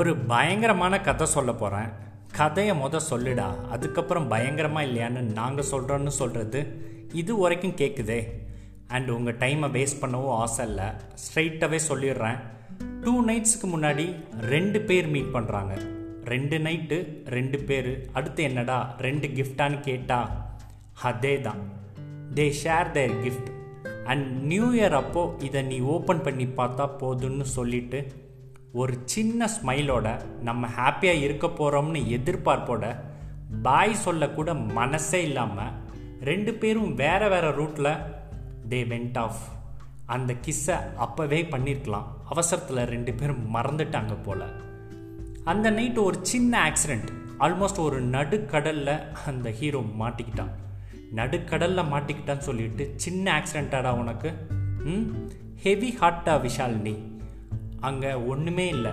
ஒரு பயங்கரமான கதை சொல்ல போகிறேன் கதையை மொதல் சொல்லுடா. அதுக்கப்புறம் பயங்கரமாக இல்லையான்னு நாங்கள் சொல்கிறோன்னு சொல்கிறது இது வரைக்கும் கேட்குதே அண்ட் உங்கள் டைமை வேஸ்ட் பண்ணவும் ஆசை இல்லை. ஸ்ட்ரைட்டாகவே சொல்லிடுறேன். டூ நைட்ஸ்க்கு முன்னாடி ரெண்டு பேர் மீட் பண்ணுறாங்க ரெண்டு நைட்டு ரெண்டு பேர். அடுத்து என்னடா? ரெண்டு கிஃப்டான்னு கேட்டா? அதே தான் they share their gift and new year அப்போது இதை நீ ஓப்பன் பண்ணி பார்த்தா போதும்னு சொல்லிட்டு ஒரு சின்ன ஸ்மைலோட நம்ம ஹாப்பியாக இருக்க போகிறோம்னு எதிர்பார்ப்போட பாய் சொல்லக்கூட மனசே இல்லாமல் ரெண்டு பேரும் வேற வேற ரூட்டில் தே வெண்ட் ஆஃப் அந்த கிஸ்ஸை அப்போவே பண்ணியிருக்கலாம் அவசரத்தில் ரெண்டு பேரும் மறந்துட்டாங்க போல். அந்த நைட்டு ஒரு சின்ன ஆக்சிடெண்ட் ஆல்மோஸ்ட் ஒரு நடுக்கடலில் அந்த ஹீரோ மாட்டிக்கிட்டான். நடுக்கடலில் மாட்டிக்கிட்டான்னு சொல்லிட்டு சின்ன ஆக்சிடெண்ட்டாடா உனக்கு? ம்? ஹெவி ஹார்ட்டா நீ அங்கே ஒன்றுமே இல்லை.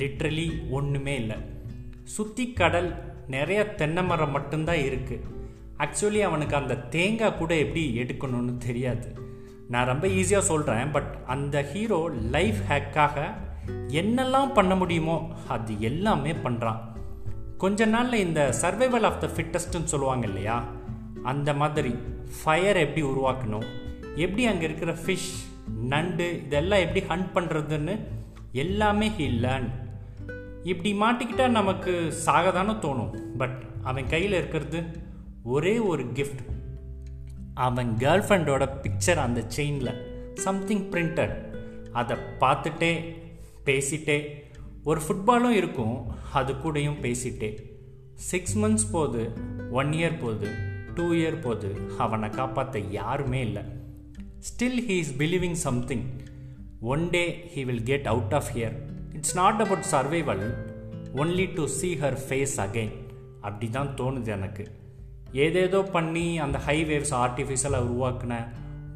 லிட்ரலி ஒன்றுமே இல்லை. சுற்றி கடல் நிறைய தென்னை மரம் மட்டும்தான் இருக்குது ஆக்சுவலி அவனுக்கு அந்த தேங்காய் கூட எப்படி எடுக்கணும்னு தெரியாது. நான் ரொம்ப ஈஸியாக சொல்கிறேன் பட் அந்த ஹீரோ லைஃப் ஹேக்காக என்னெல்லாம் பண்ண முடியுமோ அது எல்லாமே பண்ணுறான் கொஞ்ச நாளில் இந்த சர்வைவல் ஆஃப் த ஃபிட்டஸ்ட்டுன்னு சொல்லுவாங்க இல்லையா அந்த மாதிரி ஃபயர் எப்படி உருவாக்கணும் எப்படி அங்கே இருக்கிற ஃபிஷ் நண்டு இதெல்லாம் எப்படி ஹண்ட் பண்ணுறதுன்னு எல்லாமே ஹீ லேர்ன் இப்படி மாட்டிக்கிட்டால் நமக்கு சாகதானே தோணும். பட் அவன் கையில் இருக்கிறது ஒரே ஒரு கிஃப்ட் அவன் கேர்ள் ஃப்ரெண்டோட பிக்சர் அந்த செயினில் சம்திங் பிரிண்டட் அதை பார்த்துட்டே பேசிட்டே ஒரு ஃபுட்பாலும் இருக்கும் அது கூடயும் பேசிட்டே. சிக்ஸ் மந்த்ஸ் போகுது ஒன் இயர் போகுது டூ இயர் போகுது அவனை காப்பாற்ற யாருமே இல்லை. Still he is believing something one day he will get out of here it's not about survival only to see her face again அப்படி தான் தோணுது எனக்கு. ஏதேதோ பண்ணி அந்த ஹைவேவ்ஸ் ஆர்டிஃபிஷியலாக உருவாக்கின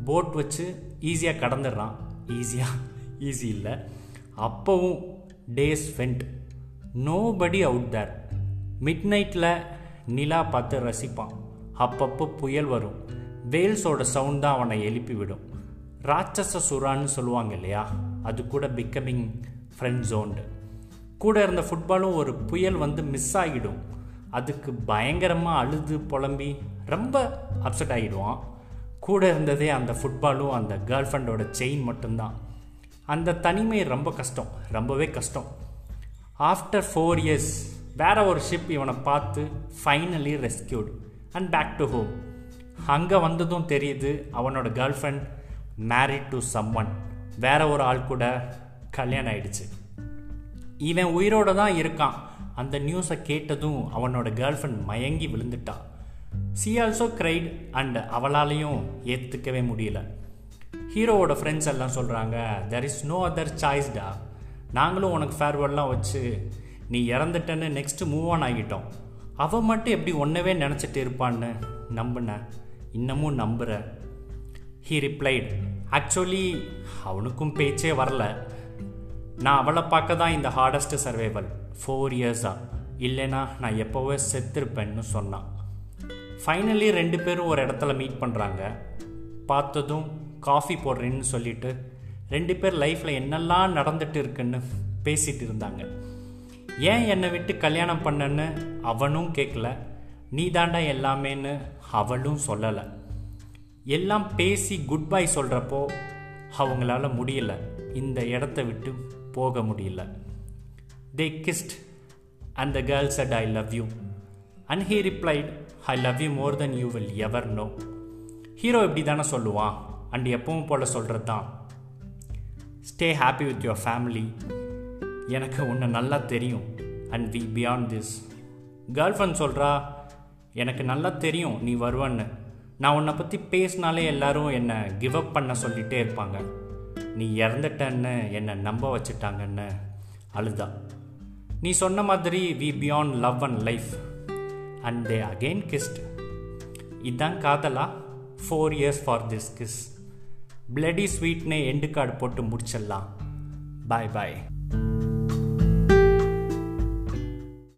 போட் வச்சு ஈஸியாக கடந்துடுறான். ஈஸியாக ஈஸி இல்லை. அப்போவும் days spent nobody out there mid நைட்டில் நிலா பார்த்து ரசிப்பான். அப்பப்போ புயல் வரும். வேல்ஸோட சவுண்ட் தான் அவனை எழுப்பி விடும். ராட்சச சுறான்னு சொல்லுவாங்க இல்லையா? அது கூட பிகமிங் ஃப்ரெண்ட் ஜோன்டு கூட இருந்த ஃபுட்பாலும் ஒரு புயல் வந்து மிஸ் ஆகிடும். அதுக்கு பயங்கரமாக அழுது புலம்பி ரொம்ப அப்செட் ஆகிடுவான். கூட இருந்ததே அந்த ஃபுட்பாலும் அந்த கேர்ள் ஃப்ரெண்டோட செயின் மட்டும்தான். அந்த தனிமை ரொம்ப கஷ்டம் ரொம்பவே கஷ்டம். ஆஃப்டர் ஃபோர் இயர்ஸ் வேற ஒரு ஷிப் இவனை பார்த்து finally rescued and back to home அங்கே வந்ததும் தெரியுது அவனோட girl friend married to someone வேற ஒரு ஆள் கூட கல்யாணம் ஆயிடுச்சு. இவன் உயிரோட தான் இருக்கான். அந்த நியூஸை கேட்டதும் அவனோட கேர்ள் ஃப்ரெண்ட் மயங்கி விழுந்துட்டான் சி ஆல்சோ கிரைட் அண்ட் அவளாலையும் ஏற்றுக்கவே முடியல. ஹீரோவோட ஃப்ரெண்ட்ஸ் எல்லாம் சொல்கிறாங்க தெர் இஸ் நோ அதர் சாய்ஸ்டா நாங்களும் உனக்கு ஃபேர்வெல்லாம் வச்சு நீ இறந்துட்டேன்னு நெக்ஸ்ட் மூவ் ஆன் ஆகிட்டோம். அவன் மட்டும் எப்படி ஒன்றவே நினச்சிட்டு இருப்பான்னு நம்பினேன் இன்னமும் நம்புகிற ஹீ ரிப்ளைடு ஆக்சுவலி அவனுக்கும் பேச்சே வரல. நான் அவளை பார்க்க தான் இந்த ஹார்டஸ்ட் சர்வைவல் ஃபோர் இயர்ஸாக இல்லைனா நான் எப்போவே செத்துருப்பேன்னு சொன்னான். ஃபைனலி ரெண்டு பேரும் ஒரு இடத்துல மீட் பண்ணுறாங்க பார்த்ததும் காஃபி போடுறேன்னு சொல்லிட்டு ரெண்டு பேர் லைஃப்பில் என்னெல்லாம் நடந்துட்டு இருக்குன்னு பேசிட்டு இருந்தாங்க. ஏன் என்னை விட்டு கல்யாணம் பண்ணன்னு அவனும் கேட்கல நீ தாண்டா எல்லாமேன்னு அவளும் சொல்லலை. எல்லாம் பேசி குட் பை சொல்கிறப்போ அவங்களால முடியல. இந்த இடத்த விட்டு போக முடியல. They kissed and the girl at I love you and he replied I love you more then you will ever know hero இப்படி தானே சொல்லுவான். அண்ட் எப்பவும் போல் சொல்கிறது தான் stay happy with your family எனக்கு உன்னை நல்லா தெரியும். And we beyond this girlfriend சொல்கிறா எனக்கு நல்லா தெரியும். நீ வருவன்னு. நான் உன்னை பற்றி பேசினாலே எல்லாரும் என்னை கிவ் அப் பண்ண சொல்லிகிட்டே இருப்பாங்க. நீ இறந்துட்டன்னு என்னை நம்ப வச்சுட்டாங்கன்னு அழுதா. நீ சொன்ன மாதிரி we beyond love and life and they again kissed இதான் காதலா? Four years for this kiss bloody ஸ்வீட்னே end card போட்டு முடிச்சிடலாம். பாய் பாய்